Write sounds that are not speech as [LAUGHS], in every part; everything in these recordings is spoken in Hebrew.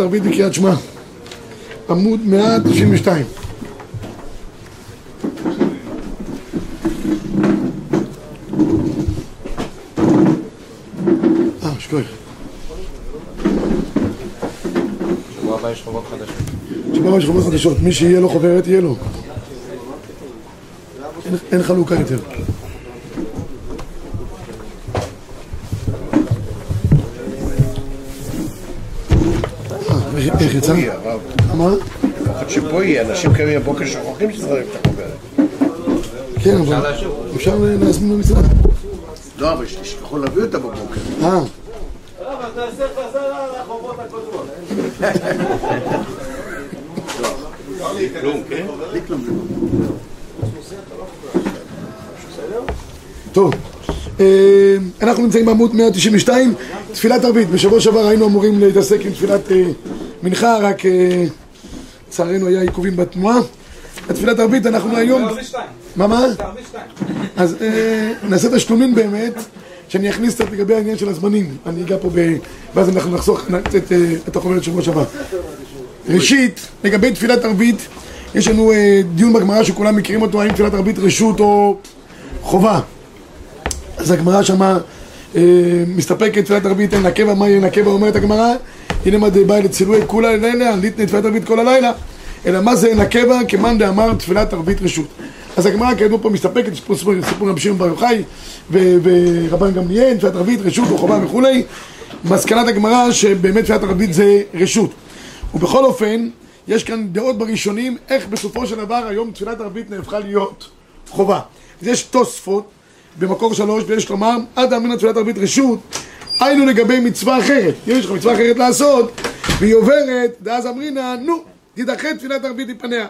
ערבית בקריאת שמע, עמוד 192. אה, שכוח. שבוע הבא יש חובות חדשות. שבוע הבא יש חובות חדשות, מי שיהיה לו חוברת יהיה לו. אין חלוקה יותר. יצא? מה? לפחות שפה יהיה, אנשים קמים בבוקר שוכחים שצריך את החוברת. כן, אבל אפשר להזמין במשרד. לא, אבל תשכחו להביא אותה בבוקר. אה, כלום, כן? בלי כלום. טוב. אה, אנחנו נמצאים בעמוד 192, תפילת ערבית. בשבוע שעבר היינו אמורים להתעסק עם תפילת אה, מנחה, רק אה, לצערנו היה עיכובים בתנועה. התפילת ערבית אנחנו היום... מה מה? אז אה, נעשה תשלומים באמת, שאני אכניס קצת לגבי העניין של הזמנים. אני אגע פה ב... ואז אנחנו נחסוך אה, את החוברת שבוע שעבר. ראשית, לגבי תפילת ערבית, יש לנו אה, דיון בגמרא שכולם מכירים אותו, האם תפילת ערבית רשות או חובה. אז הגמרא שמה אה, מסתפקת תפילת ערבית אין נקבה, מה יהיה נקבה אומרת הגמרא הנה מה דבאי לצילוי כולה לילה, ליתנה תפילת ערבית כל הלילה אלא מה זה נקבה כמאן דאמר תפילת ערבית רשות. אז הגמרא כידוע פה מסתפקת, יש פה סיפור רבי שמעון בר יוחאי ורבן גמליאל, תפילת ערבית רשות או חובה וכולי. מסקנת הגמרא שבאמת תפילת ערבית זה רשות. ובכל אופן יש כאן דעות בראשונים איך בסופו של דבר היום תפילת ערבית נהפכה להיות חובה. אז יש תוספות במקור שלוש, ויש לומר, עד אמינא תפילת ערבית רשות, היינו לגבי מצווה אחרת. יש לך מצווה אחרת לעשות, והיא עוברת, ואז אמרינא, נו, תידחה תפילת ערבית מפניה.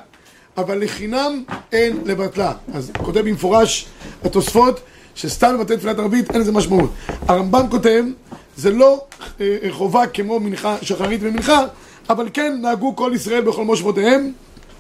אבל לחינם אין לבטלה. אז כותב במפורש התוספות, שסתם לבטל תפילת ערבית אין לזה משמעות. הרמב"ם כותב, זה לא אה, אה, חובה כמו מנחה, שחרית ומנחה, אבל כן נהגו כל ישראל בכל מושבותיהם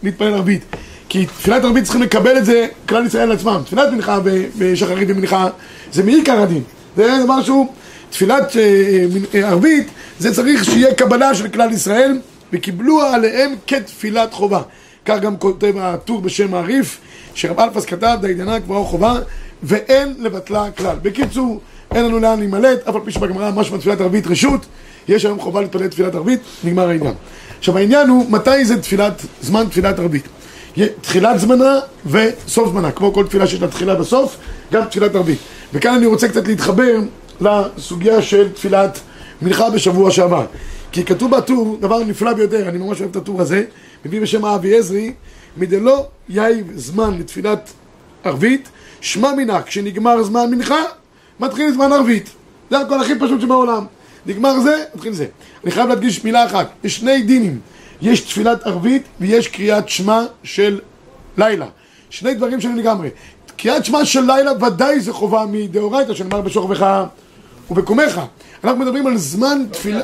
להתפלל ערבית. כי תפילת ערבית צריכים לקבל את זה כלל ישראל על עצמם. תפילת מנחה ושחרית ומנחה זה מעיקר הדין. זה שהוא, תפילת אה, אה, ערבית, זה צריך שיהיה קבלה של כלל ישראל, וקיבלו עליהם כתפילת חובה. כך גם כותב הטור בשם מעריף, שרב אלפס כתב, דיידנה קבועה חובה, ואין לבטלה כלל. בקיצור, אין לנו לאן להימלט, אף על פי שבגמרא משמע תפילת ערבית רשות, יש היום חובה להתפלל תפילת ערבית, נגמר העניין. עכשיו העניין הוא, מתי זה תפילת, זמן תפילת ערבית? תחילת זמנה וסוף זמנה, כמו כל תפילה שיש לה תחילה וסוף, גם תפילת ערבית. וכאן אני רוצה קצת להתחבר לסוגיה של תפילת מנחה בשבוע שעבר. כי כתוב בטור, דבר נפלא ביותר, אני ממש אוהב את הטור הזה, מביא בשם האבי עזרי, מדלא יאיב זמן לתפילת ערבית, שמע מנהג, כשנגמר זמן מנחה, מתחיל זמן ערבית. זה הכל הכי פשוט שבעולם. נגמר זה, מתחיל זה. אני חייב להדגיש מילה אחת, יש שני דינים. יש תפילת ערבית ויש קריאת שמע של לילה. שני דברים שונים לגמרי. קריאת שמע של לילה ודאי זה חובה מדאורייתא, שנאמר בשוכבך ובקומך. אנחנו מדברים על זמן תפילה...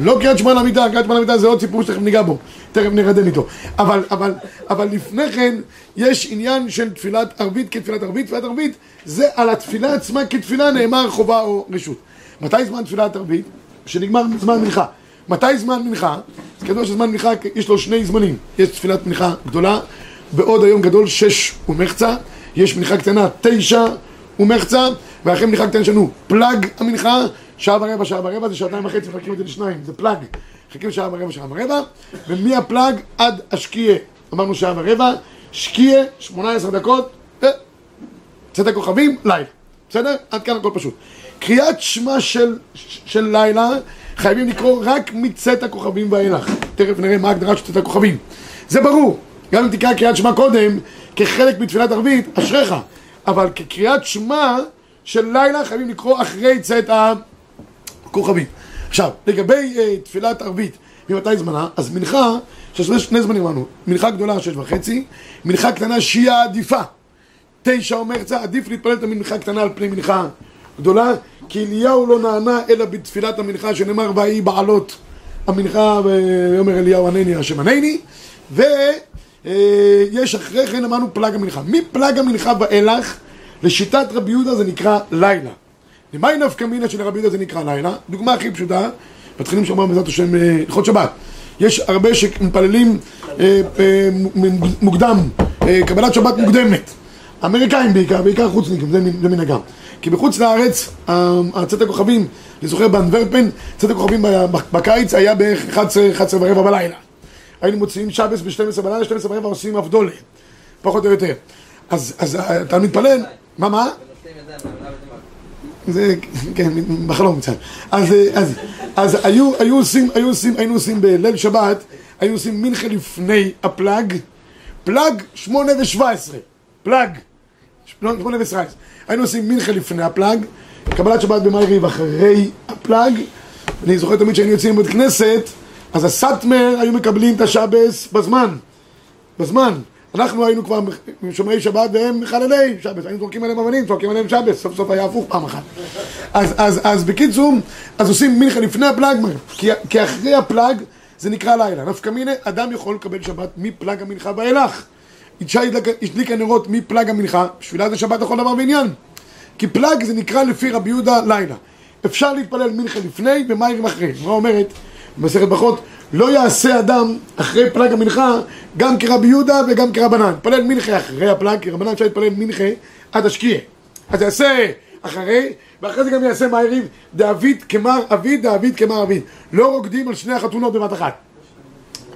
לא קריאת שמע למיטה, קריאת שמע למיטה זה עוד סיפור שתכף ניגע בו, תכף נרדם איתו. אבל, אבל, אבל לפני כן יש עניין של תפילת ערבית כתפילת ערבית, תפילת ערבית זה על התפילה עצמה כתפילה נאמר חובה או רשות. מתי זמן תפילת ערבית? כשנגמר זמן מנחה. מתי זמן מנחה? אז כדוע שזמן מנחה יש לו שני זמנים. יש תפילת מנחה גדולה, בעוד היום גדול שש ומחצה, יש מנחה קטנה תשע ומחצה, ואחרי מנחה יש לנו פלאג המנחה, שעה ורבע, שעה ורבע, זה שעתיים וחצי, מחלקים את זה לשניים, זה פלאג. מחלקים שעה ורבע, שעה ורבע, ומהפלאג עד השקיעה, אמרנו שעה ורבע, שקיעה, שמונה עשר דקות, צאת הכוכבים, לילה. בסדר? עד כאן הכל פשוט. קריאת שמע של, של לילה חייבים לקרוא רק מצאת הכוכבים ואילך. תכף נראה מה ההגדרה של צאת הכוכבים. זה ברור. גם אם תקרא קריאת שמע קודם, כחלק מתפילת ערבית, אשריך. אבל כקריאת שמע של לילה חייבים לקרוא אחרי צאת הכוכבים. עכשיו, לגבי uh, תפילת ערבית, ממתי זמנה? אז מנחה, שיש שני זמנים אמרנו, מנחה גדולה שש וחצי, מנחה קטנה שהיא העדיפה. תשע אומר זה עדיף להתפלל את המנחה קטנה על פני מנחה גדולה כי אליהו לא נענה אלא בתפילת המנחה שנאמר ויהי בעלות המנחה ויאמר אליהו ענני השם ענני ויש אחרי כן אמרנו פלג המנחה מפלג המנחה ואילך לשיטת רבי יהודה זה נקרא לילה למי נפקא מינה של רבי יהודה זה נקרא לילה? דוגמה הכי פשוטה מתחילים שבוע בעזרת השם אה, הלכות שבת. יש הרבה שמתפללים אה, אה, מוקדם, אה, קבלת שבת מוקדמת. אמריקאים בעיקר, בעיקר חוצניקים, זה מנהגם. כי בחוץ לארץ, צאת הכוכבים, אני זוכר באנדוורפן, צאת הכוכבים בקיץ היה בערך 11, 11 ורבע בלילה. היינו מוציאים שבס ב-12 בלילה, 12 ורבע עושים אבדולה, פחות או יותר. אז, אז אתה מתפלל, מה, מה? זה, כן, בחלום קצת. אז, אז, אז היו, היו עושים, היו עושים, היינו עושים בליל שבת, היו עושים מנחה לפני הפלאג, פלאג שמונה ושבע עשרה, פלאג, שמונה ועשרה. היינו עושים מנחה לפני הפלאג, קבלת שבת במאיריב אחרי הפלאג. אני זוכר תמיד שהיינו יוצאים לבית כנסת, אז הסאטמר היו מקבלים את השבס בזמן, בזמן. אנחנו היינו כבר שומרי שבת והם מחללי שבת, היינו זורקים עליהם אבנים, צועקים עליהם שבת, סוף סוף היה הפוך פעם אחת. אז, אז, אז בקיצור, אז עושים מנחה לפני הפלאג, כי, כי אחרי הפלאג זה נקרא לילה. נפקא מינה, אדם יכול לקבל שבת מפלאג המנחה ואילך. אישה הדליקה נרות מפלאג המנחה, בשבילה זה שבת לכל דבר ועניין. כי פלאג זה נקרא לפי רבי יהודה לילה. אפשר להתפלל מנחה לפני ומאירים אחרי. גמרא אומרת במסכת ברכות, לא יעשה אדם אחרי פלאג המנחה גם כרבי יהודה וגם כרבנן. התפלל מנחה אחרי הפלאג, כי רבנן אפשר להתפלל מנחה עד השקיעה. אז יעשה אחרי, ואחרי זה גם יעשה מאירים דעביד כמר עביד, דעביד כמר עביד. לא רוקדים על שני החתונות בבת אחת.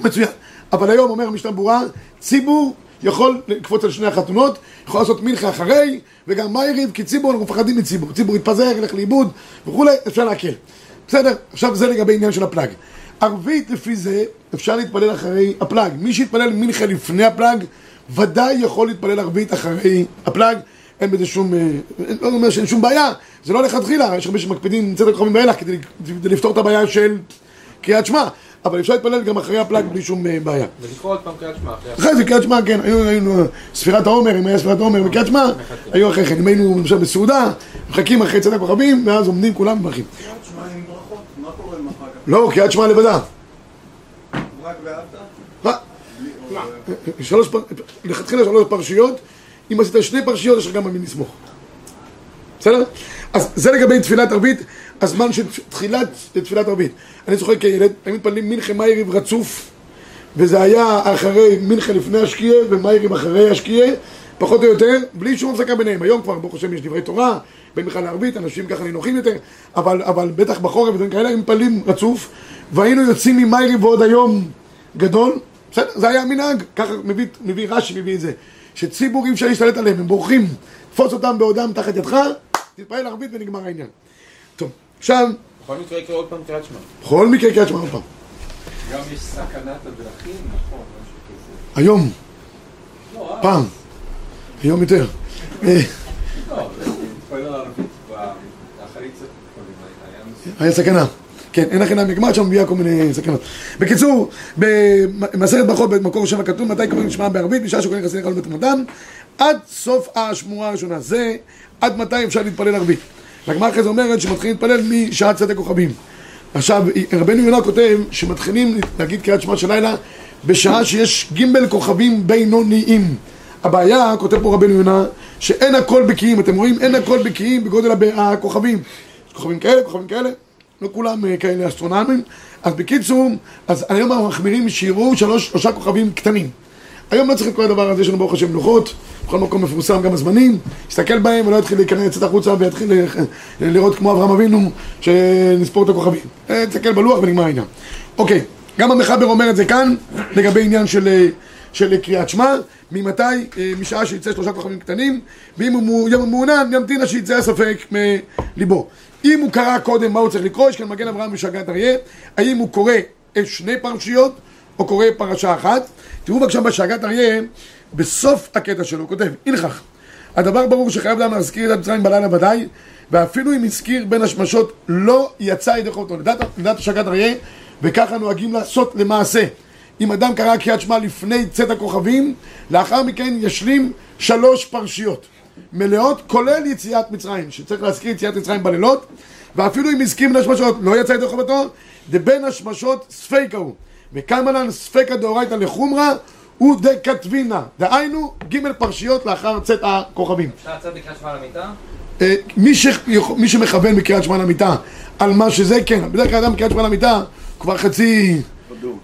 מצוין. אבל היום אומר המשנה ברורה, ציבור יכול לקפוץ על שני החתונות, יכול לעשות מנחה אחרי, וגם מאיריב, כי ציבור, אנחנו מפחדים מציבור. ציבור יתפזר, ילך לאיבוד וכולי, אפשר להקל. בסדר? עכשיו זה לגבי עניין של הפלאג. ערבית לפי זה אפשר להתפלל אחרי הפלאג. מי שיתפלל מנחה לפני הפלאג, ודאי יכול להתפלל ערבית אחרי הפלאג. אין בזה שום, אה, לא אומר שאין שום בעיה, זה לא לכתחילה, יש הרבה שמקפידים צאת הכוכבים ואילך כדי, כדי לפתור את הבעיה של קריאת שמע. אבל אפשר להתפלל גם אחרי הפלאג בלי שום אה, בעיה. ולקרוא עוד פעם קריאת שמע. אחרי זה קריאת שמע, כן, היינו ספירת העומר, אם היה ספירת העומר וקריאת שמע, היו אחרי כן. אם היינו למשל בסעודה, מחכים אחרי צדק כוכבים, ואז עומדים כולם ומברכים. קריאת שמע עם ברכות, מה קורה עם אחר כך? לא, קריאת שמע לבדה. רק ואהבת? שלוש, לכתחילה שלוש פרשיות, אם עשית שני פרשיות יש לך גם על מי לסמוך. בסדר? אז זה לגבי תפילת ערבית, הזמן של תחילת תפילת ערבית. אני זוכר כילד, תמיד מתפללים מנחה מאיריב רצוף, וזה היה אחרי מנחה לפני השקיעה ומאיריב אחרי השקיעה, פחות או יותר, בלי שום הפסקה ביניהם. היום כבר, ברוך השם, יש דברי תורה, בין בכלל לערבית, אנשים ככה נינוחים יותר, אבל, אבל בטח בחורף ודברים כאלה, הם מתפללים רצוף, והיינו יוצאים ממאיריב ועוד היום גדול, בסדר, זה היה מנהג, ככה מביא, מביא רש"י, מביא את זה, שציבור אי אפשר להשתלט עליהם, הם בורחים, תפוס אותם בעודם תחת ידך, תתפלל ערבית ונגמר העניין. טוב, עכשיו... בכל מקרה יקרה עוד פעם קריאת שמע. בכל מקרה קריאת שמע עוד פעם. גם יש סכנת הדרכים, נכון, משהו כזה. היום. לא. פעם. היום יותר. [LAUGHS] היה סכנה. כן, אין הכנה מגמר שם מביאה כל מיני סכנות. בקיצור, במסכת ברכות במקור שם כתוב מתי קוראים שמע בערבית בשעה שקוראים חסרי חלום בתמותם עד סוף השמורה הראשונה. זה עד מתי אפשר להתפלל ערבית. והגמרא אחרי זה אומרת שמתחילים להתפלל משעת צדק כוכבים. עכשיו, רבנו יונה כותב שמתחילים להגיד קריאת שמע של לילה בשעה שיש גימבל כוכבים בינוניים. הבעיה, כותב פה רבנו יונה, שאין הכל בקיאים, אתם רואים? אין הכל בקיאים בגודל הכוכבים. יש כוכבים כאלה, כוכבים כאלה, לא כולם אה, כאלה אסטרונאמיים. אז בקיצור, אז היום אנחנו מחמירים שיראו שלוש, שלושה כוכבים קטנים. היום לא צריך את כל הדבר הזה, יש לנו ברוך השם לוחות, בכל מקום מפורסם גם הזמנים, יסתכל בהם ולא יתחיל להיכנס, לצאת החוצה ויתחיל לראות כמו אברהם אבינו, שנספור את הכוכבים. תסתכל אה, בלוח ונגמר העניין. אוקיי, גם המחבר אומר את זה כאן, לגבי עניין של, אה, של קריאת שמע, ממתי, אה, משעה שיצא שלושה כוכבים קטנים, ואם הוא מעוניין, ימתין עד שיצא הספק מליבו. אם הוא קרא קודם מה הוא צריך לקרוא, יש כאן מגן אברהם ושגת אריה, האם הוא קורא את שני פרשיות, או קורא פרשה אחת. תראו בבקשה בשאגת אריה, בסוף הקטע שלו, הוא כותב, הלכך, הדבר ברור שחייב למה להזכיר את מצרים בלילה ודאי, ואפילו אם הזכיר בין השמשות, לא יצא ידי חובתו. לדעת השאגת אריה, וככה נוהגים לעשות למעשה. אם אדם קרא קריאת שמע לפני צאת הכוכבים, לאחר מכן ישלים שלוש פרשיות מלאות, כולל יציאת מצרים, שצריך להזכיר יציאת מצרים בלילות, ואפילו אם הזכיר בין השמשות, לא יצא ידי חובתו, דבין השמשות ספיקה הוא. וקיימנן ספקא דאורייתא לחומרא ודקתבינה. דהיינו, ג' פרשיות לאחר צאת הכוכבים. אפשר לצאת בקריאת שמע למיטה? אה, מי, שמכוון בקריאת שמע למיטה על מה שזה, כן, בדרך כלל אדם בקריאת שמע למיטה כבר חצי...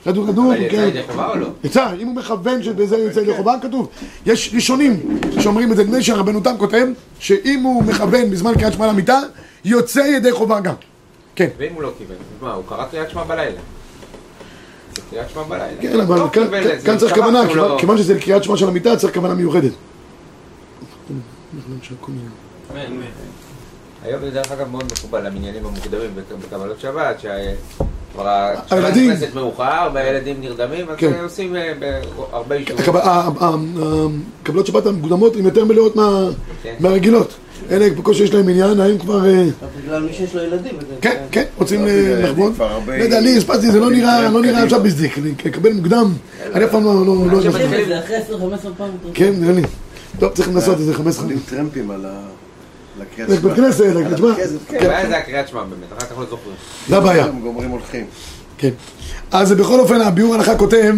כדור כדור, אבל יצא כן. ידי חובה או לא? יצא, אם הוא מכוון שבזה יוצא ידי חובה, כתוב. יש ראשונים שאומרים את זה, נדמה לי שהרבנו תם כותב, שאם הוא מכוון בזמן קריאת שמע למיטה, יוצא ידי חובה גם. כן. ואם הוא לא כיוון, מה, הוא קרא קריאת שמע בלילה. קריאת שמע בלילה. כן, אבל לא כאן- צריך כוונה, כיוון- לא- כיוון שזה לקריאת שמע של המיטה, צריך כוונה מיוחדת. היום זה דרך אגב מאוד מקובל, המניינים המוקדמים בק- בקבלות שבת, הילדים- נכנסת מאוחר והילדים נרדמים, אז כן. עושים אה, בהרבה יישובים. הקב- ה- ה- ה- קבלות שבת המוקדמות הן יותר מלאות כן. מהרגילות. אלה בקושי יש להם עניין, האם כבר... אה, בגלל מי שיש לו ילדים. כן, כן, רוצים לא, אה, הרבה- לא יודע, לי הספקתי, זה לא נראה לא נראה. עכשיו בזדיק. אני אקבל מוקדם, אני אף פעם לא... לא- לא- עכשיו מתחילים- זה אחרי 10-15 פעם. כן, נראה לי. טוב, צריך לנסות איזה חמש עולים חנים. טרמפים על ה... לקריאת לבית כנסת, לקריאת שמע. כן, הבעיה זה הקריאת שמע באמת, אחר כך לא זוכרים. זה הבעיה. הם גומרים הולכים. כן. אז בכל אופן, הביאור ההלכה כותב,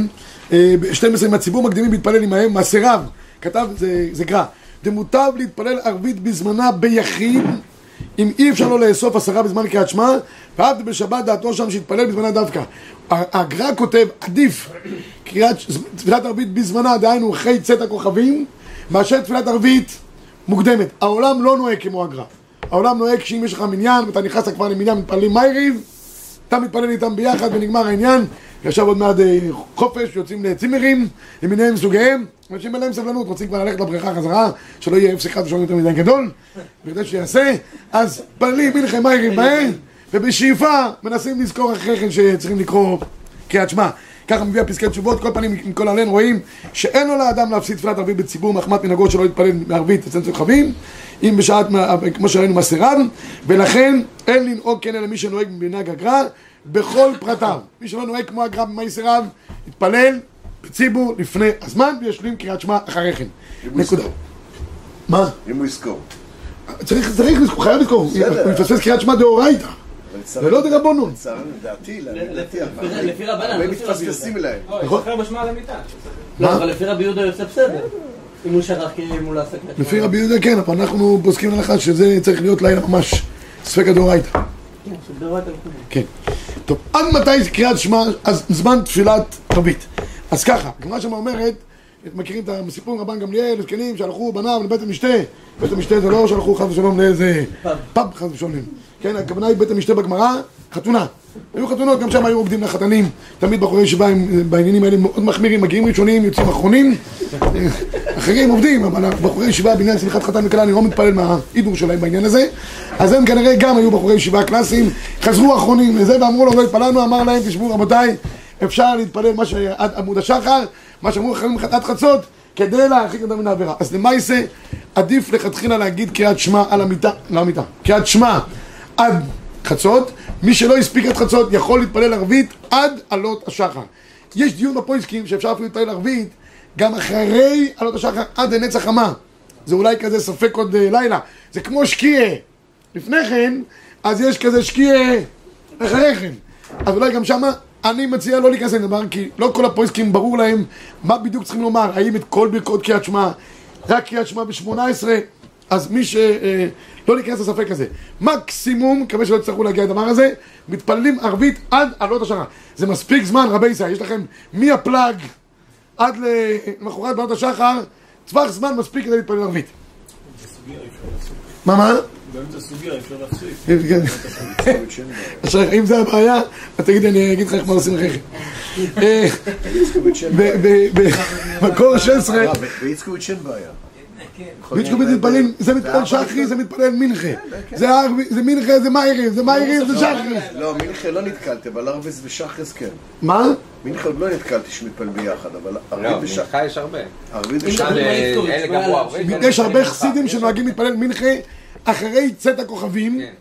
אה, ב-12, אם הציבור מקדימים להתפלל עמהם, מעשריו, כתב, זה, זה גרע, דמוטב להתפלל ערבית בזמנה ביחיד, אם אי אפשר לו לאסוף עשרה בזמן קריאת שמע, ואף בשבת דעתו שם שיתפלל בזמנה דווקא. הגר"א כותב, עדיף קריאת, תפילת ערבית בזמנה, דהיינו אחרי צאת הכוכבים, מאשר תפילת ערבית מוקדמת. העולם לא נוהג כמו הגר"א. העולם נוהג שאם יש לך מניין ואתה נכנס כבר למניין, מתפללים מייריב, אתה מתפלל איתם ביחד ונגמר העניין. עכשיו עוד מעט אה, חופש, יוצאים לצימרים, למיניהם סוגיהם. אנשים אין להם סבלנות, רוצים כבר ללכת לבריכה חזרה, שלא יהיה אפס אחד ושלא יותר מדי גדול, בכדי שיעשה. אז מתפללים מלחם מיירים בהם, ובשאיפה מנסים לזכור אחרי כן שצריכים לקרוא קריאת שמע. ככה מביא הפסקי תשובות, כל פנים עם כל הלן רואים שאין לו לאדם להפסיד תפילת ערבית בציבור מחמת מנהגות שלא להתפלל בערבית אצל כוכבים אם בשעת, כמו שראינו מסרב ולכן אין לנהוג כן אלא מי שנוהג במנהג הגר"א בכל פרטיו מי שלא נוהג כמו הגר"א במייסריו יתפלל בציבור לפני הזמן וישלים קריאת שמע אחרי כן נקודה. מה? אם הוא יזכור. צריך, צריך חייב לזכור. הוא יפספס קריאת שמע דאורייתא ולא דרבנון לצערי, לדעתי, לפי- לדעתי, לפי- רבנן, הרבה לא מתפספסים אליהם. נכון? על המיטה. לא, אבל לפי רבי יהודה יוצא בסדר. אם הוא שכח כי אם הוא לא שמע. לפי רבי יהודה כן, אבל אנחנו פוסקים הלכה שזה צריך להיות לילה ממש ספק הדאורייתא כן, שבדאורייתא וכו'. כן. טוב, עד מתי קריאת שמע? אז זמן תפילת ערבית. אז ככה, הגמרא שם אומרת, מכירים את הסיפור עם רבן גמליאל, זקנים שהלכו בניו לבית המשתה. בית המשתה זה לא שהלכו חס ושלום לאיזה. פאב חס ושלום. כן, הכוונה היא בית המשתה בגמרא, חתונה. היו חתונות, גם שם היו רוקדים לחתנים. תמיד בחורי ישיבה הם בעניינים האלה מאוד מחמירים, מגיעים ראשונים, יוצאים אחרונים. [LAUGHS] אחרים עובדים, אבל בחורי ישיבה בעניין שמחת חתן וכלה, אני לא מתפלל מההידור שלהם בעניין הזה. אז הם כנראה גם היו בחורי ישיבה קלאסיים, חזרו אחרונים לזה ואמרו לו, לא התפללנו, אמר להם, תשמעו רבותיי, אפשר להתפלל מה שעד עמוד השחר, מה שאמרו אחרים עד חצות, כדי להרחיק אדם מן העבירה. אז למעשה, עדיף לכתחילה להגיד קריאת שמע על המיטה, לא המיטה, קריאת שמע עד חצות, מי שלא הספיק עד חצות יכול להתפלל ערבית עד עלות השחר. יש דיון בפויסקים שאפשר אפילו להתפלל ערבית גם אחרי עלות השחר עד לנצח חמה. זה אולי כזה ספק עוד אה, לילה. זה כמו שקיעה. לפני כן, אז יש כזה שקיעה אחרי כן. אז אולי גם שמה, אני מציע לא להיכנס לדבר, כי לא כל הפויסקים ברור להם מה בדיוק צריכים לומר. האם את כל ברכות קריאת שמע, רק קריאת שמע ב-18, אז מי ש... אה, לא להיכנס לספק הזה. מקסימום, מקווה שלא יצטרכו להגיע לדבר הזה, מתפללים ערבית עד עלות השנה. זה מספיק זמן, רבי ישראל, יש לכם מהפלאג עד למחרת בעלות השחר, טווח זמן מספיק כדי להתפלל ערבית. מה, מה? באמצע סוגיה אפשר להפסיק. כן. עכשיו, אם זה הבעיה, אז תגיד, אני אגיד לך איך מה עושים אחרי כן. במקור 16, אה, ב- באיצקוביץ' אין בעיה. ביצ'קוביץ מתפללים, זה מתפלל שחרי, זה מתפלל מנחה. זה ערבי- זה מנחה, זה מאירים, זה מאירים, זה שחרי. לא, מינכה לא נתקלתי, אבל ערביס ושחרס כן. מה? מינכה עוד לא נתקלתי שמתפלל ביחד, אבל לא, ערבית ושחרס... מנחה יש הרבה. ערבית ושחרס... יש הרבה חסידים שנוהגים להתפלל מנחה אחרי צאת הכוכבים, כן.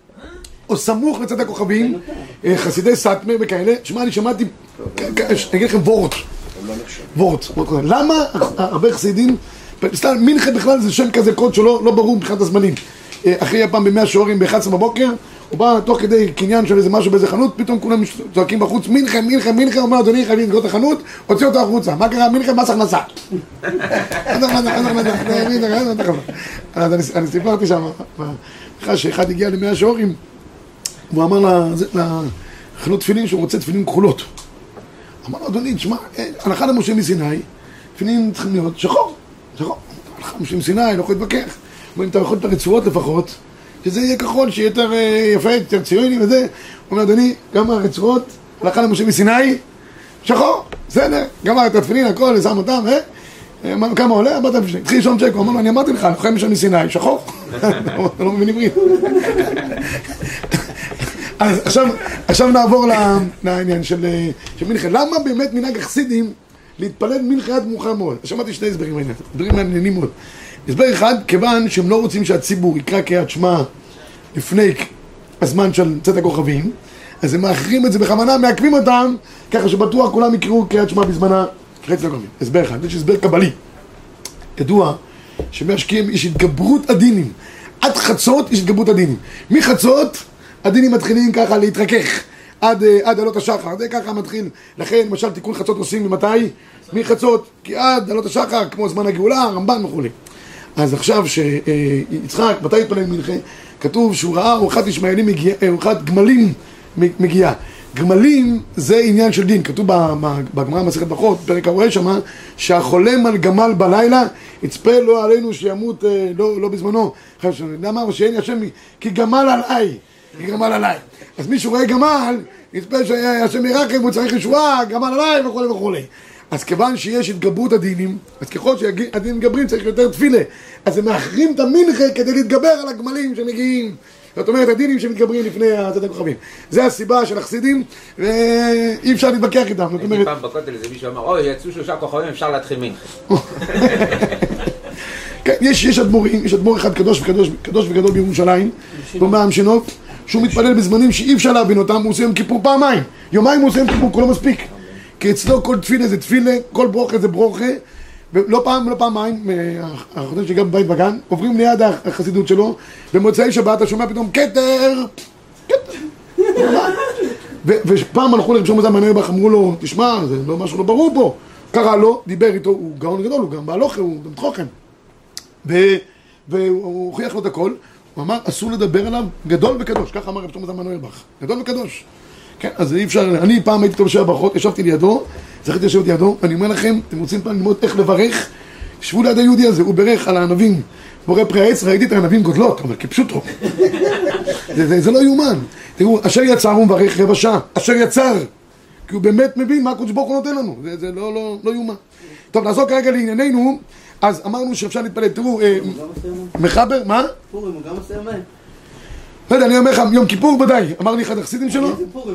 או סמוך לצאת הכוכבים, אה, חסידי סאטמר וכאלה. שמע, אני שמעתי, אני אגיד לכם לא. וורט. וורט. למה הרבה חסידים, סתם מנחה בכלל זה שם כזה קוד שלא לא ברור מבחינת הזמנים. אה, אחרי הפעם במאה שעורים ב-11 בבוקר, הוא בא תוך כדי קניין של איזה משהו באיזה חנות, פתאום כולם צועקים בחוץ, מינכן, מינכן, מינכן, אומר אדוני חייבים לסגור את החנות, הוציא אותו החוצה, מה קרה? מינכן, מס הכנסה. אז אני- סיפרתי שם, שאחד הגיע למאה שעורים, והוא אמר לחנות תפילין שהוא רוצה תפילין כחולות. אמר לו, אדוני, תשמע, אה, הלכה למשה מסיני, תפילין צריכים להיות שחור, שחור. הלכה למשה מסיני, לא יכול להתווכח. אומר, אם אתה יכול את הרצועות לפחות, שזה יהיה כחול, שיהיה יותר אה, יפה, יותר ציוני וזה. הוא אומר, אדוני, גם הרצועות, הלכה למשה מסיני, שחור, בסדר, גמר את התפילין, הכל, שם אותם, אה? אה, אמר לו, כמה עולה? 4,000 שקל. התחיל לשאול צ'ק, הוא אמר אני אמרתי לך, לוחם משם מסיני, שחור. [LAUGHS] אתה לא מבין עברית. [LAUGHS] עכשיו, נעבור לעניין של, אה, של מנחה. למה באמת מנהג החסידים להתפלל מנחה עד מאוחר מאוד? שמעתי שני הסברים בעניין, הסברים מעניינים מאוד. הסבר אחד, כיוון שהם לא רוצים שהציבור יקרא קריאת שמע לפני הזמן של צאת הכוכבים, אז הם מאחרים את זה בכוונה, מעכבים אותם, ככה שבטוח כולם יקראו קריאת שמע בזמנה קריאת הכוכבים. הסבר אחד, יש הסבר קבלי. ידוע שמהשקיעים יש התגברות הדינים. עד חצות יש התגברות הדינים. מחצות הדינים מתחילים ככה להתרכך. עד, אה, עד עלות השחר, זה ככה מתחיל. לכן למשל תיקון חצות עושים ממתי? מחצות. כי עד עלות השחר, כמו זמן הגאולה, הרמב"ן וכולי. אז עכשיו שיצחק, מתי התפלל מנחה? כתוב שהוא ראה אורחת ישמעאלים מגיע, אה, אורחת גמלים מגיעה. גמלים זה עניין של דין, כתוב בגמרא מסכת ברכות, פרק הרואה שמה, שהחולם על גמל בלילה, יצפה לא עלינו שימות אה, לא, לא בזמנו. למה? שאין השם, כי גמל עליי, כי גמל עליי. אז מי שרואה גמל, יצפה שהשם ירחם, הוא צריך ישועה, גמל עליי וכולי וכולי. אז כיוון שיש התגברות הדינים, אז ככל שהדינים מתגברים צריך יותר תפילה. אז הם מאחרים את המנחה כדי להתגבר על הגמלים שמגיעים. זאת אומרת, הדינים שמתגברים לפני הצד הכוכבים. זה הסיבה של החסידים, ואי אפשר להתווכח איתם. זאת הייתי אומרת, פעם בכותל, איזה מישהו אמר, אוי, יצאו שלושה כוכבים, אפשר להתחיל מנחה. [LAUGHS] כן, יש, אדמו"רים, יש אדמו"ר אחד קדוש וקדוש, קדוש וגדול בירושלים, הוא מהמשנות, שהוא מתפלל בזמנים שאי אפשר להבין אותם, הוא עושה יום כיפור פעמיים. יומיים הוא עושה יום כיפור, כולו מספיק. כי אצלו כל תפילה זה תפילה, כל ברוכה זה ברוכה, ולא פעם ולא פעמיים, אה, החותן שלי בבית בגן, עוברים ליד החסידות שלו, במוצאי שבת אתה שומע פתאום כתר, כתר. ופעם הלכו לרב שלמה זלמן אוירבך, אמרו לו, תשמע, זה לא משהו לא ברור פה. קרא לו, דיבר איתו, הוא גאון גדול, הוא גם בהלוכה, הוא גם. ו- והוא הוכיח לו את הכל, הוא אמר, אסור לדבר עליו גדול וקדוש, ככה אמר רב שלמה זלמן אוירבך, גדול וקדוש. כן, אז אי אפשר, אני פעם הייתי טוב שבע ברכות, ישבתי לידו, זכיתי לשבת לידו, ואני אומר לכם, אתם רוצים פעם ללמוד איך לברך? שבו ליד היהודי הזה, הוא בירך על הענבים, בורא פרי העץ, ראיתי את הענבים גודלות, אבל כפשוטו. [LAUGHS] זה, זה, זה לא יאומן. תראו, אשר יצר הוא מברך רבע שעה, אשר יצר. כי הוא באמת מבין מה הקדוש ברוך הוא נותן לנו, זה, זה לא, לא, לא יאומן. טוב, נעזור כרגע לענייננו, אז אמרנו שאפשר להתפלל, תראו, אה, מחבר, מה? פורים, הוא גם עושה יום לא יודע, אני אומר לך, יום כיפור ודאי, אמר לי אחד החסידים שלו, לא. [LAUGHS]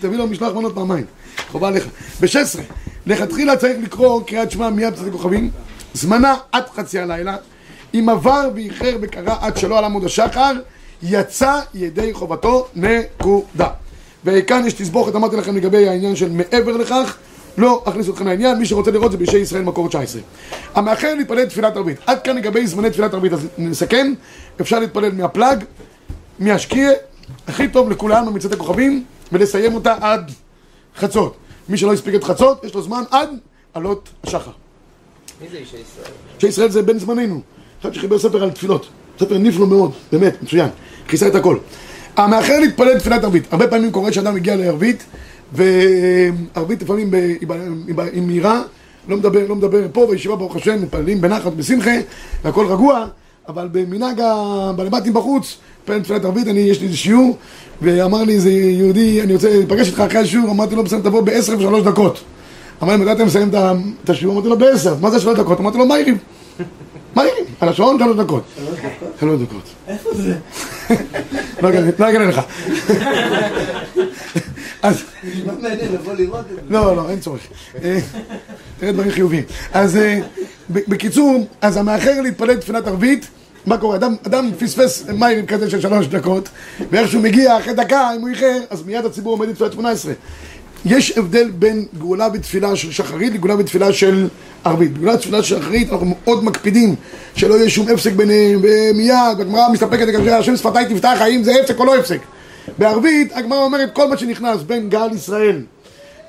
תביא לו משלוח מנות פעמיים, חובה עליך. ב-16, לכתחילה צריך לקרוא קריאת שמע מיד פצצת הכוכבים, זמנה עד חצי הלילה, אם עבר ואיחר וקרא עד שלא על עמוד השחר, יצא ידי חובתו, נקודה. וכאן יש תסבוכת, אמרתי לכם לגבי העניין של מעבר לכך, לא אכניס אתכם לעניין, מי שרוצה לראות זה בישי ישראל מקור 19. המאחר להתפלל תפילת ערבית. עד כאן לגבי זמני תפילת ערבית, אז נסכם, אפשר להתפלל מהפלג, מהשקיע, הכי טוב לכולנו מצאת הכוכבים, ולסיים אותה עד חצות. מי שלא הספיק את חצות, יש לו זמן עד עלות השחר. מי זה אישי ישראל? שישראל זה בן זמננו. אחד שחיבר ספר על תפילות. ספר נפלא מאוד, באמת, מצוין. כיסה את הכל. המאחר להתפלל תפילת ערבית. הרבה פעמים קורה שאדם מגיע לערבית, וערבית לפעמים ב- היא ב- היא ב- היא מהירה, לא מדבר, לא מדבר פה בישיבה ברוך השם, מתפללים בנחת, בשמחה, והכל רגוע, אבל במנהג הבעלי בתים בחוץ, מתפלל תפילת ערבית, אני, יש לי איזה שיעור, ואמר לי איזה יהודי, אני רוצה להיפגש איתך אחרי השיעור, אמרתי לו, בסדר, תבוא בעשר ושלוש דקות. אמר לי, מתי אתה מסיים את השיעור? אמרתי לו, בעשר. מה זה שלוש דקות? אמרתי לו, מה יריב? מה יריב? על השעון שלוש דקות. שלוש דקות? שלוש דקות. איפה זה? לא אגלה- לא אגלה לך. אז, נשמע מעניין לבוא לראות את זה. לא, לא, אין צורך. אה, תראה דברים חיוביים. אז אה, בקיצור, אז המאחר להתפלל תפילת ערבית, מה קורה? אדם, אדם פספס מיירים כזה של שלוש דקות, ואיך שהוא מגיע אחרי דקה, אם הוא איחר, אז מיד הציבור עומד לתפילת שמונה עשרה. יש הבדל בין גאולה בתפילה של שחרית לגאולה בתפילה של ערבית. בגלל תפילת שחרית אנחנו מאוד מקפידים שלא יהיה שום הפסק ביניהם, ומיד הגמרא מסתפקת כאשר השם שפתיי תפתח, האם זה הפסק או לא הפסק. בערבית הגמרא אומרת כל מה שנכנס בין גל ישראל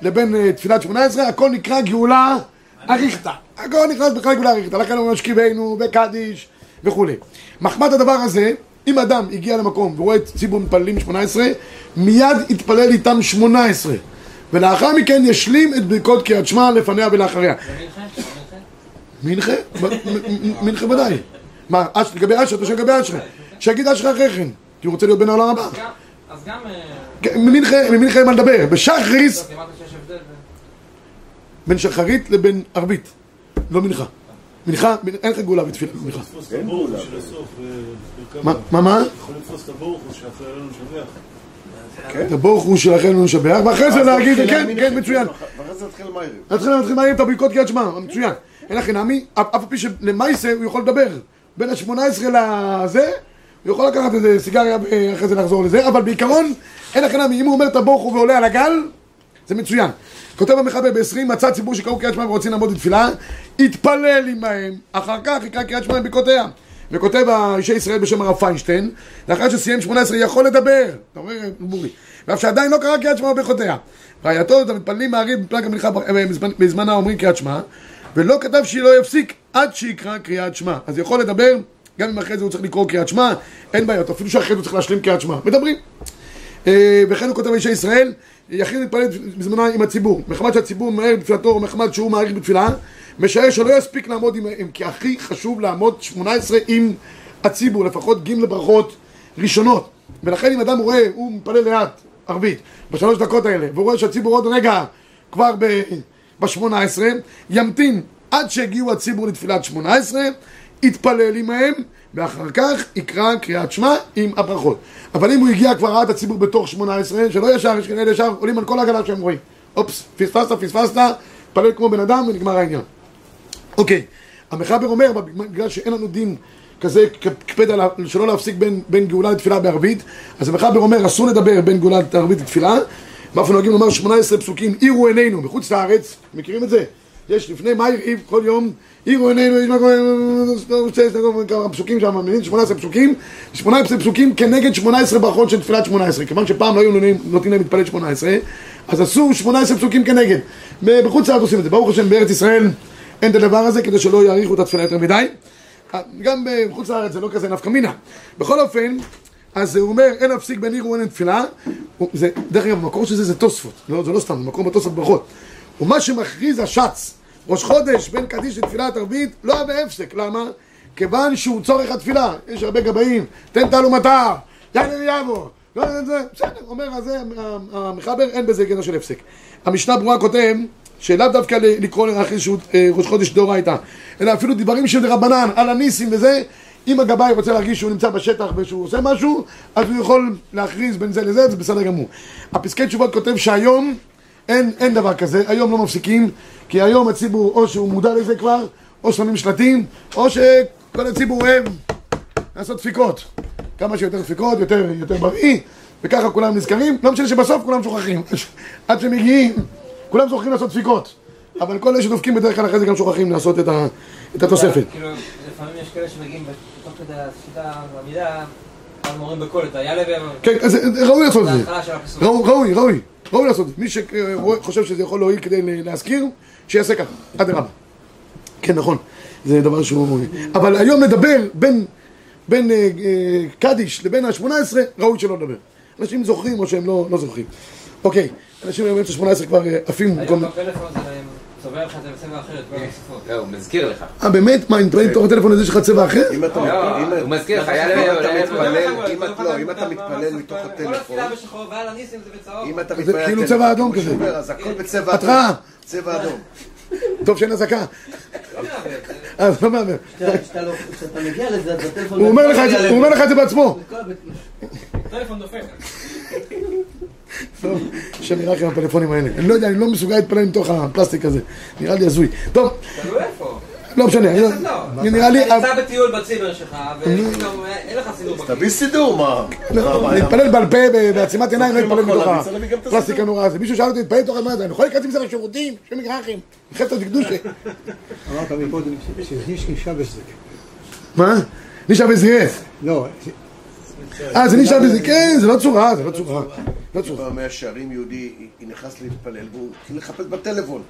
לבין אה, תפילת שמונה עשרה, הכל נקרא גאולה אריכתא. הכל נכנס בכלל גאולה אריכתא, לכן אומרים שכיבנו וקדיש וכולי. מחמד הדבר הזה, אם אדם הגיע למקום ורואה את ציבור מתפללים שמונה עשרה, מיד יתפלל איתם שמונה עשרה. ולאחר מכן ישלים את ברכות קריאת שמע לפניה ולאחריה. מנחה? מנחה ודאי. מה, לגבי אשר, אתה שואל לגבי אשר. שיגיד אשר אחרי כן, כי הוא רוצה להיות בן העולם הבא. אז גם... אה, כן, ממנחה אין מה לדבר. בשחריס, הבדל בין... שחרית לבין ערבית. לא מנחה. מנחה, אין לך גאולה בתפילה, מנחה. לתפוס את הברוך של הסוף. אה, מה, מה, מה? יכול לתפוס את הברוך שאחרי עלינו לשבח. את הברוך הוא שלכם נשבח, ואחרי זה להגיד, כן. כן, מצוין. ואחרי זה נתחיל מהערב. נתחיל נתחיל מהר את הברכות קריאת שמע, מצוין. אין לכם נעמי, אף על פי שלמעשה הוא יכול לדבר. בין ה-18 לזה, הוא יכול לקחת איזה סיגריה ואחרי זה לחזור לזה, אבל בעיקרון, אין נעמי, אם הוא אומר את הבוך הוא ועולה על הגל, זה מצוין. כותב המחבר ב-20, מצא ציבור שקראו קריאת שמע ורוצים לעמוד בתפילה, התפלל עמהם, אחר כך יקרא קריאת שמע בברכותיה. וכותב האישי ישראל בשם הרב פיינשטיין, לאחר שסיים 18 יכול לדבר, אתה רואה, בורי, ואף שעדיין לא קרא קריאת שמע בברכותיה. רעייתו, את המתפללים מעריב בפלג המנחה אה, בזמנה אומרים קריאת שמע, ולא כתב שלא יפסיק עד שיקרא קריאת שמע. אז יכול לדבר, גם אם אחרי זה הוא צריך לקרוא קריאת שמע, אין בעיות, אפילו שאחרי זה הוא צריך להשלים קריאת שמע. מדברים. אה, וכן הוא כותב אישי ישראל, יחיד להתפלל בזמנה עם הציבור. מחמת שהציבור ממהר בתפילתו, או מחמת שהוא מעריך בתפילה, משער שלא יספיק לעמוד עם, עם כי הכי חשוב לעמוד 18 עם הציבור, לפחות ג' לברכות ראשונות. ולכן אם אדם רואה, הוא מתפלל לאט, ערבית, בשלוש דקות האלה, והוא רואה שהציבור עוד רגע כבר ב-18, ימתין עד שיגיעו הציבור לתפילת 18, יתפלל עמהם, ואחר כך יקרא קריאת שמע עם הברכות. אבל אם הוא הגיע כבר עד הציבור בתוך 18, שלא ישר, יש כאלה ישר עולים על כל עגלה שהם רואים. אופס, פספסת, פספסת, תפלל כמו בן אדם ונגמר העניין. אוקיי, המחבר אומר, בגלל שאין לנו דין כזה, קפד על שלא להפסיק בין, בין גאולה לתפילה בערבית, אז המחבר אומר, אסור לדבר בין גאולה לערבית לתפילה, ואנחנו נוהגים לומר 18 פסוקים, עירו עינינו, מחוץ לארץ, מכירים את זה? יש לפני מה הרעיב כל יום, עירו עינינו, יש מקום, כמה פסוקים שם, מבינים? 18 פסוקים, 18 פסוקים כנגד 18 ברכות של תפילת 18, כיוון שפעם לא היו נותנים- להם להתפלל 18, אז עשו 18 פסוקים כנגד. בחוץ לארץ עושים את זה, ברוך השם בארץ ישראל אין את הדבר הזה כדי שלא יאריכו את התפילה יותר מדי. גם בחוץ לארץ זה לא כזה נפקא מינה. בכל אופן, אז הוא אומר, אין להפסיק בין עיר ואין תפילה. זה, דרך אגב, המקור של זה זה תוספות, לא, זה לא סתם, זה מקור בתוספות ברכות. ומה שמכריז השץ, ראש חודש בין קדיש לתפילת ערבית, לא היה בהפסק, למה? כיוון שהוא צורך התפילה, יש הרבה גבאים, תן תעלומתה, יאללה יבוא, לא יודע את זה, בסדר, אומר אז זה, המחבר, אין בזה גדר של הפסק. המשנה ברורה כותב, שלאו דווקא לקרוא להכריז שהוא אה, ראש חודש דאורייתא, אלא אפילו דברים של רבנן, על הניסים וזה, אם הגבאי רוצה להרגיש שהוא נמצא בשטח ושהוא עושה משהו, אז הוא יכול להכריז בין זה לזה, זה בסדר גמור. הפסקי תשובות כותב שהיום אין, אין דבר כזה, היום לא מפסיקים, כי היום הציבור או שהוא מודע לזה כבר, או שמים שלטים, או שכל הציבור אוהב לעשות דפיקות. כמה שיותר דפיקות, יותר, יותר בריא, וככה כולם נזכרים, לא משנה שבסוף כולם שוכחים. [LAUGHS] עד שמגיעים, כולם זוכרים לעשות דפיקות. אבל כל אלה שדופקים בדרך כלל אחרי זה גם שוכחים לעשות את, ה, את התוספת. כאילו, לפעמים יש כאלה שמגיעים תוך כדי השיטה, במידה, אז אומרים בקול את היאללה. כן, אז ראוי לעשות את זה. ראוי, ראוי, ראוי, לעשות את זה. מי שחושב שזה יכול להועיל כדי להזכיר, שיעשה ככה, אדרבה. כן, נכון, זה דבר שהוא... אבל היום לדבר בין, בין אה, אה, קדיש לבין ה-18, ראוי שלא לדבר. אנשים זוכרים או שהם לא, לא זוכרים. אוקיי, אנשים היום באמצע 18 כבר אה, עפים. היום בפלאפון זה צובע לך את זה בצבע אחר, את כל השפות. לא, הוא מזכיר לך. אה, באמת? מה, אם תראי בתוך הטלפון הזה שלך צבע אחר? אם אתה לא, מזכיר לך, אם אתה מתפלל, לא, אם אתה מתפלל מתוך כל הטלפון, התפילה בשחור ועל הניסים זה בצהוב. אם אתה זה מתפלל... כאילו הטלפון, צבע אדום כזה. אז הכל בצבע אדום. התראה. צבע אדום. טוב שאין אזעקה. אה, זה לא מהמר. כשאתה- לא- כשאתה מגיע לזה, אז הטלפון... הוא אומר לך את זה- הוא אומר לך את זה בעצמו. לכל הבית- טלפון דופק. טוב, השם ירחם עם הפלאפונים האלה. אני לא יודע, אני לא מסוגל להתפלל מתוך הפלסטיק הזה. נראה לי הזוי. טוב, תלוי איפה. לא משנה, לא- לא. נראה לי, אתה נמצא בטיול בציבר שלך, ופתאום אה, אין לך סידור בכיס. תביא סידור, מה? מה לא? להתפלל בעל פה בעצימת עיניים, לא להתפלל את הפלסטיק הנורא הזה. מישהו שאל אותי, להתפלל תוך מה זה? אני יכול להיכנס עם זה לשירותים? שם מגרחים. חפץ דקדושה. אמרת מקודם שיש גישה בזה. מה? נישה בזריאס. לא, אה, זה נישה בזריאס. כן, זה לא צורה, זה לא צורה. לא צורה. במאה שערים יהודי נכנס להתפלל והוא התחיל לחפש בטלפון.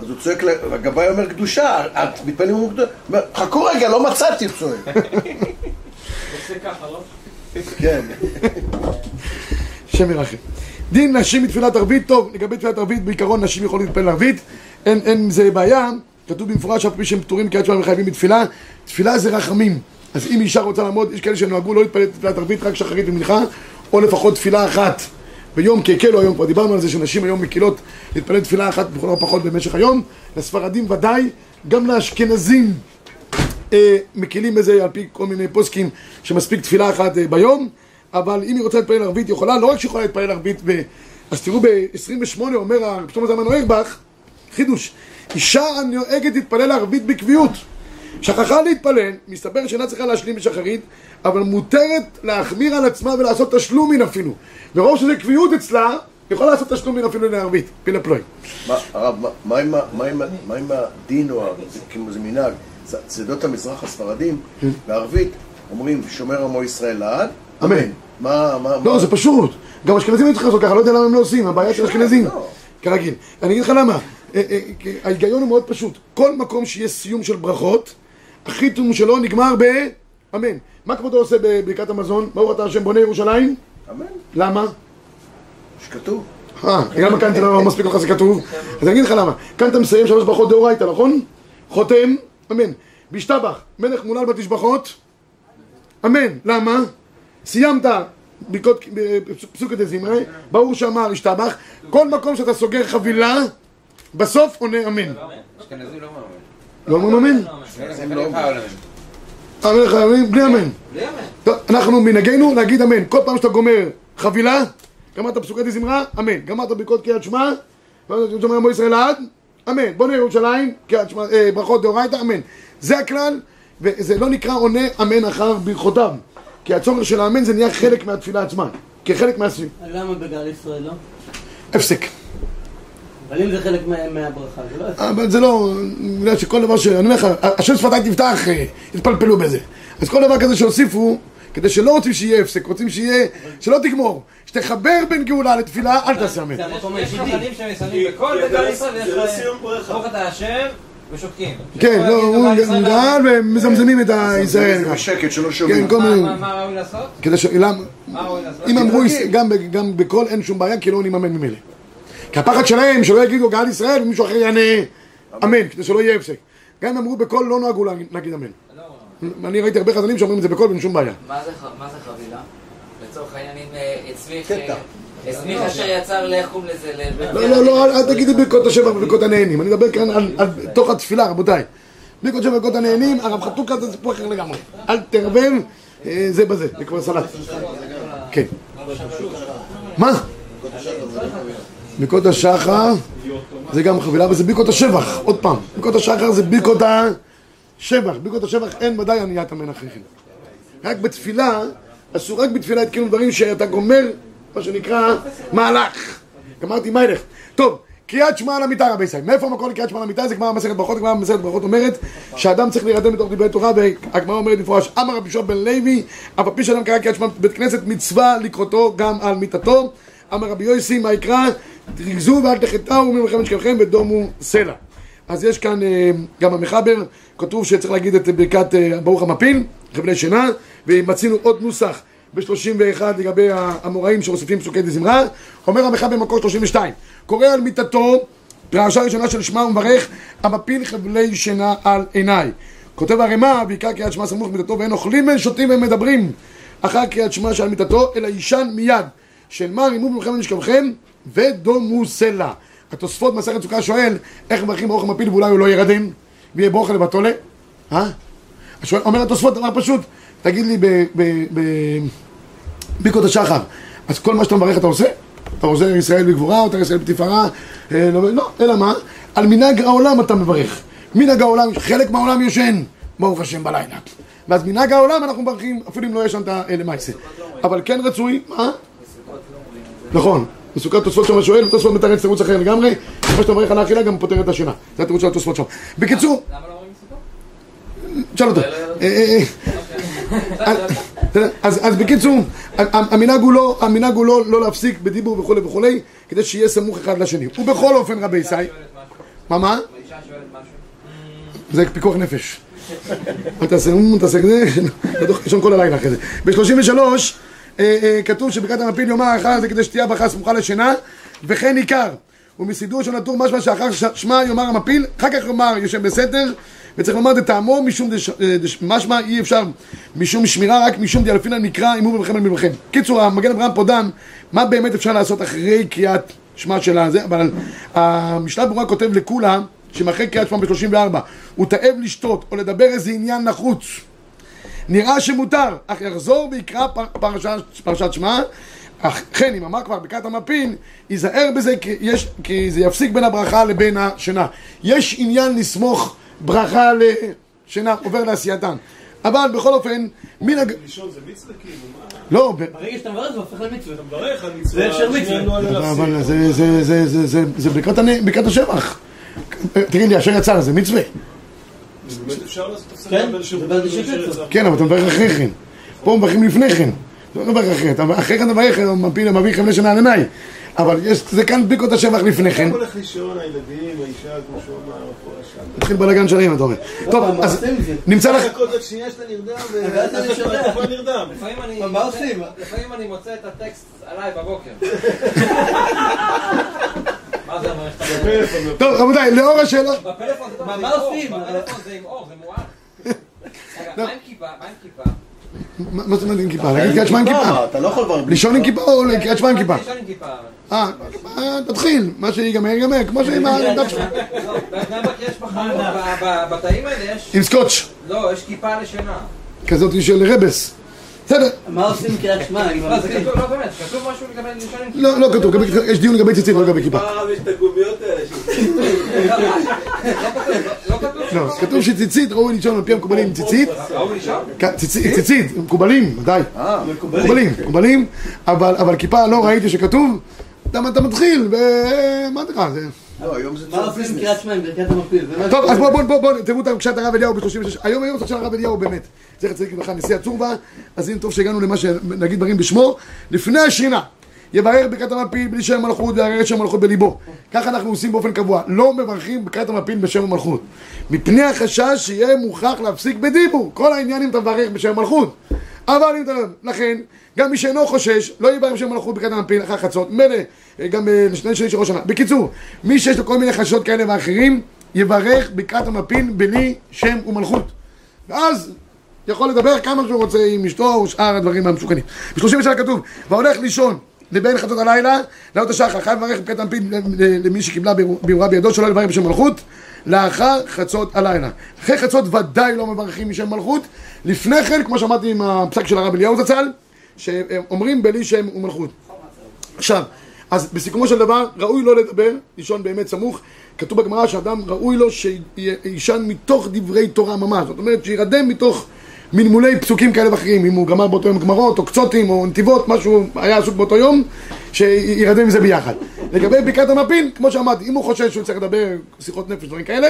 אז הוא צועק, הגבאי אומר קדושה, את מתפללים הוא קדושה? הוא אומר, חכו רגע, לא מצאתי, הוא צועק. עושה ככה, לא? כן. השם ירחם. דין נשים מתפילת ערבית, טוב, לגבי תפילת ערבית, בעיקרון נשים יכולות להתפלל ערבית, אין, אין עם זה בעיה, כתוב במפורש, אף פי שהם פטורים קריאת שמע וחייבים בתפילה, תפילה זה רחמים, אז אם אישה רוצה לעמוד, יש כאלה שנוהגו לא להתפלל תפילת ערבית, רק שחרית ומנחה, או לפחות תפילה אחת ביום, כי הקלו היום, כבר דיברנו על זה שנשים היום מקילות להתפלל תפילה אחת בכל הפחות במשך היום, לספרדים ודאי, גם לאשכנזים אה, מקילים בזה על פי כל מיני פוסקים שמספיק תפילה אחת אה, ביום, אבל אם היא רוצה להתפלל ערבית, היא יכולה, לא רק שהיא להתפלל ערבית ב... אז תראו ב-28 אומר הרב שלמה זלמן אוירבך, חידוש, אישה הנוהגת להתפלל ערבית בקביעות, שכחה להתפלל, מסתבר שאינה צריכה להשלים בשחרית, אבל מותרת להחמיר על עצמה ולעשות תשלומין אפילו. מרוב שזה קביעות אצלה, יכולה לעשות תשלומין אפילו לערבית, פילה פלוי. הרב, מה- עם הדין או כאילו זה מנהג? צדות המזרח הספרדים, בערבית, אומרים שומר עמו ישראל לעד, אמן. מה, מה, לא, זה פשוט. גם אשכנזים היו צריכים לעשות ככה, לא יודע למה הם לא עושים, הבעיה של אשכנזים. כרגיל. אני אגיד לך למה. אה, אה, ההיגיון הוא מאוד פשוט. כל מקום שיהיה סיום של ברכות, החיתום שלו נגמר באמן. מה כבודו עושה בברכת המזון? ברוך אתה השם בונה ירושלים? אמן, למה? שכתוב. אה, למה כאן אתה לא מספיק לך זה כתוב? אז אני אגיד לך למה. כאן אתה מסיים שלוש ברכות דאורייתא, נכון? חותם, אמן. בישתבח, מלך מולל בתשבחות, אמן. למה? סיימת ברכות, פסוקת דזמרי, ברור שאמר השתבח, כל מקום שאתה סוגר חבילה, בסוף עונה אמן. אשכנזי לא מאמין. לא אומרים אמן? המלך האמין, בלי אמן. אנחנו מנהגנו להגיד אמן. כל פעם שאתה גומר חבילה, גמרת פסוקי דזמרה, אמן. גמרת ברכות קריאת שמע, שומר עמו ישראל לעד, אמן. בוא נראה ירושלים, אה, ברכות דאורייתא, אמן. זה הכלל, וזה לא נקרא עונה אמן אחר ברכותיו. כי הצורך של האמן זה נהיה חלק מהתפילה עצמה. כחלק מהסיום. למה בגל ישראל לא? הפסק. אבל אם זה חלק מה- מהברכה, זה לא... אבל זה לא, בגלל שכל דבר ש... אני אומר לך, השם שפתיים תפתח, אה, יתפלפלו בזה. אז כל דבר כזה שהוסיפו, כדי שלא רוצים שיהיה הפסק, רוצים שיהיה, שלא תגמור. שתחבר בין גאולה לתפילה, אל תעשה אמן. זה המקום יש היחידי. חכמים שמסיימים בכל כי בגל זה ישראל, ברכה. ברוך אתה השם, ושותקים. כן, לא, הוא גאל ומזמזמים את הישראל. זה בשקט, שלא כן, שומעים. כל מה- מיני... מה- מה ראוי לעשות? כדי ש... למה? מה ראוי לעשות? אם אמרו. גם ב- גם בקול אין שום בעיה, כי לא אמן ממילא. כי הפחד שלהם, שלא יגידו גאל ישראל, ומישהו אחר יענה אמן, כדי שלא יהיה הפסק. גם אם אמרו בקול, לא נוהגו להגיד- אמן. אני ראיתי הרבה חזנים שאומרים את זה בקול ואין שום בעיה. מה זה ח- מה זה חבילה? לצורך העניין, אם אה, הצמיח... קטע. אה, הצמיח אשר יצר, איך קוראים לזה? לא, לא, לא, אל- תגידי ברכות השבח וברכות הנהנים. אני מדבר כאן על- תוך התפילה, רבותיי. ברכות השבח וברכות הנהנים, הרב חתוקה זה סיפור אחר לגמרי. אל תערבב אה, זה בזה, זה כבר סלט. כן. מה? ברכות השחר זה גם חבילה, וזה ברכות השבח, עוד פעם. ברכות השחר זה ברכות השבח. ברכות השבח אין ודאי עניית כן. רק בתפילה, אסור רק בתפילה יתקיימו דברים שאתה גומר, מה שנקרא, מהלך. גמרתי מיילך. טוב, קריאת שמע על המיטה רבי ישראל. מאיפה המקור לקריאת שמע על המיטה? זה גמרא מסכת ברכות, גמרא מסכת ברכות אומרת שאדם צריך להירדם בתוך דברי תורה, והגמרא אומרת במפורש, אמר רבי יהושע בן לוי, אף על פי שאדם קרא קריאת שמע בבית כנסת, מצווה לקרותו גם על מיטתו. אמר רבי יוסי, מה יקרא? תרגזו ואל תחטאו ממלחמת שכבכם ודומו סלע. אז יש כאן אה, גם המחבר, כתוב שצריך להגיד את ברכת אה, ברוך המפיל, חבלי שינה, ומצינו עוד נוסח ב-31 לגבי האמוראים שמוסיפים פסוקי דזמרה. אומר המחבר במקור 32, קורא על מיטתו, פרשה ראשונה של שמע ומברך, המפיל חבלי שינה על עיניי. כותב הרמ"א, בעיקר קריאת שמע סמוך מיטתו, ואין אוכלים ואין שותים ואין מדברים אחר קריאת שמע שעל מיטתו, אלא יישן מיד, של מה רימו במלחמת משכבכם, ודומו סלע. התוספות מסכת סוכה שואל, איך מברכים ברוך המפיל ואולי הוא לא ירדם, ויהיה ברוך לבתולה? אה? אז שואל- אומר התוספות דבר פשוט, תגיד לי ב- ב- ב- ברכות השחר, אז כל מה שאתה מברך אתה עושה? אתה עוזר ישראל בגבורה, אתה ישראל בתפארה? אה, לא, לא, אלא מה? על מנהג העולם אתה מברך. מנהג העולם, חלק מהעולם יושן, ברוך השם בלילה. ואז מנהג העולם אנחנו מברכים, אפילו אם לא ישנת אה, למעשה. אבל כן רצוי, מה? נכון, בסוכת תוספות שם שואל, תוספות מתרץ תירוץ אחר לגמרי, כמו שאתה מברך על האכילה גם פותר את השינה. זה התירוץ של התוספות שם. בקיצור, למה לא אומרים סוכות? תשאל אותו. אה, אה, אה, אז אז בקיצור, המנהג הוא לא, לא לא להפסיק בדיבור וכולי וכולי, כדי שיהיה סמוך אחד לשני. ובכל אופן רבי ישי? מה מה? זה פיקוח נפש. אל תעשה, תעשה כזה, לישון כל הלילה אחרי זה. ב-33 כתוב שברכת המפיל יאמר האחר הזה כדי שתהיה ברכה סמוכה לשינה, וכן עיקר. ומסידור של הטור משמע שאחר שמע יאמר המפיל, אחר כך יאמר יושב בסתר, וצריך לומר דטעמו משום דש- אה, דש- משמע אי אפשר משום שמירה, רק משום דאלפינא נקרא אמור בברכם על מלבכם. קיצור, המגן אברהם פה דן, מה באמת אפשר לעשות אחרי קריאת שמע של הזה, אבל המשנה ברורה כותב לכולה, שמאחרי קריאת שמע ב-34, הוא תאב לשתות או לדבר איזה עניין נחוץ. נראה שמותר, אך יחזור ויקרא פר- פרשת, פרשת שמע, אך כן, אם אמר כבר בקעת המפין, ייזהר בזה כי, יש, כי זה יפסיק בין הברכה לבין השינה. יש עניין לסמוך ברכה לשינה, עובר לעשייתן. אבל בכל אופן, מן הג... לישון זה מצווה כאילו, מה? לא, ב... ברגע שאתה מברך זה הופך למצווה. אתה מברך על זה מצווה, אפשר מצווה. אבל זה, זה, זה, זה, זה, זה ברכת השבח. תגיד לי, אשר יצא זה מצווה. באמת אפשר לעשות הפסקה כן, בין. כן, אבל אתה מברך אחרי כן. פה מברכים לפני כן. אתה לא מברך אחרי, אתה אחרי כן אתה מברך, הוא מפיל, מביא חמש שנה על עיניי. אבל יש, זה כאן ברכות השבח לפני כן. אתה הולך לישון, הילדים, האישה, כמו שהוא אמר, פה השם. התחיל בלאגן שלם, אתה אומר. טוב, מה אז? נמצא לך... לחכות עד שנייה שאתה נרדם, ואז אני שומע. כבר נרדם. לפעמים אני מוצא את הטקסט עליי בבוקר. [LAUGHS] זה [LAUGHS] טוב, רבותיי, לאור השאלות... בפלאפון זה טוב, מה- זה עושים? בפלאפון זה עם אור, זה מואר. רגע, מה עם כיפה? מה עם כיפה? מה אומרת עם כיפה? להגיד קריאת שמע עם כיפה. אתה לא יכול כבר... לישון עם כיפה או קריאת שמע עם כיפה? לישון עם כיפה. אה, תתחיל. מה שיגמר, ייגמר. כמו שעם הדף שלך. לא, בבני ברק יש בחנות, ב- ב- בתאים האלה יש... עם סקוץ'. לא, יש כיפה לשינה. כזאת של רבס. בסדר. מה עושים עם קריאת שמע? עם לא? כתוב, לא באמת, כתוב משהו לגבי. לא, לא כתוב. יש דיון לגבי ציצית, לא לגבי כיפה. פעם יש את הגומיות האלה לא כתוב לא, כתוב שציצית ראוי לישון על פי המקובלים ציצית. ראוי לישון? כ- ציצית, מקובלים, די. מקובלים, מקובלים, אבל כיפה לא ראיתי שכתוב. אתה אתה מתחיל, ומה אתה קרא? לא, היום זה מה עושים קריאת שמע עם ברכת המפיל? מה טוב. אז בואו בואו בואו תראו את פשט הרב אליהו ב-36. היום היום פשט הרב אליהו באמת. זכר צדיק לברכה, נשיא הצורבה. אז הנה טוב שהגענו למה שנגיד דברים בשמו. לפני השינה, יברך ברכת המפיל בלי שם מלכות ויערער את שם מלכות בליבו. ככה אנחנו עושים באופן קבוע. לא מברכים ברכת המפיל בשם המלכות. מפני החשש שיהיה מוכרח להפסיק בדיבור. כל העניין אם אתה מברך בשם המלכות. אבל אם אתה... לכן, גם מי שאינו חושש, לא יברך בשם מלכות ברכת המפיל אחר חצות. מילא, אה, גם אה, לשני שני של ראש שנה. בקיצור, מי שיש לו כל מיני חששות כאלה ואחרים, יברך ברכת המפיל בלי שם ומלכות. ואז יכול לדבר כמה שהוא רוצה עם אשתו ושאר הדברים המסוכנים. ב-37 כתוב, והולך לישון לבין חצות הלילה, לעלות השחר, חייב לברך ברכת המפיל למי שקיבלה ביורה בידו, שלא לברך בשם מלכות, לאחר חצות הלילה. אחרי חצות ודאי לא מברכים בשם מלכות. לפני כן, כמו שאמרתי עם הפסק של הרב אליהו זצ"ל, שאומרים בלי שם ומלכות. עכשיו, אז בסיכומו של דבר, ראוי לו לדבר, לישון באמת סמוך. כתוב בגמרא שאדם ראוי לו שיישן מתוך דברי תורה ממש. זאת אומרת, שירדם מתוך מלמולי פסוקים כאלה ואחרים. אם הוא גמר באותו יום גמרות, או קצותים, או נתיבות, משהו היה עסוק באותו יום, שירדם עם זה ביחד. לגבי בקעת המפיל, כמו שאמרתי, אם הוא חושב שהוא צריך לדבר שיחות נפש, דברים כאלה,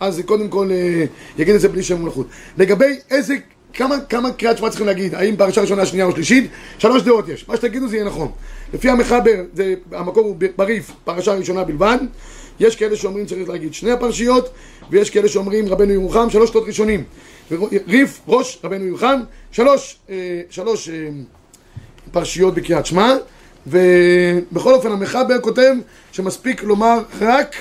אז קודם כל אה, יגיד את זה בלי שם מלכות. לגבי איזה, כמה, כמה קריאת שמע צריכים להגיד, האם פרשה ראשונה, שנייה או שלישית, שלוש דעות יש, מה שתגידו זה יהיה נכון. לפי המחבר, זה, המקור הוא בריף, פרשה ראשונה בלבד, יש כאלה שאומרים צריך להגיד שני הפרשיות, ויש כאלה שאומרים רבנו ירוחם, שלוש דעות ראשונים. ריף, ראש, רבנו ירוחם, שלוש, אה, שלוש אה, פרשיות בקריאת שמע, ובכל אופן המחבר כותב שמספיק לומר רק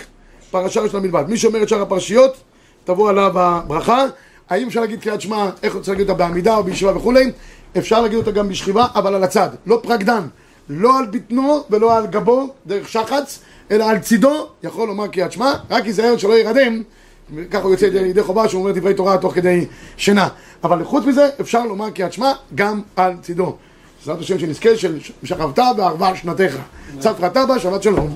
פרשה ראשונה בלבד. מי שאומר את שאר הפרשיות, תבוא עליו הברכה. האם אפשר להגיד קריאת שמע, איך צריך להגיד אותה בעמידה או בישיבה וכולי? אפשר להגיד אותה גם בשכיבה, אבל על הצד, לא פרקדן. לא על בטנו ולא על גבו, דרך שחץ, אלא על צידו, יכול לומר קריאת שמע, רק ייזהר שלא ירדם, ככה הוא יוצא ידי חובה שהוא אומר דברי תורה תוך כדי שינה. אבל חוץ מזה, אפשר לומר קריאת שמע גם על צידו. בעזרת השם שנזכה של שכבת בארבע שנתיך. צפת בה, שבת שלום.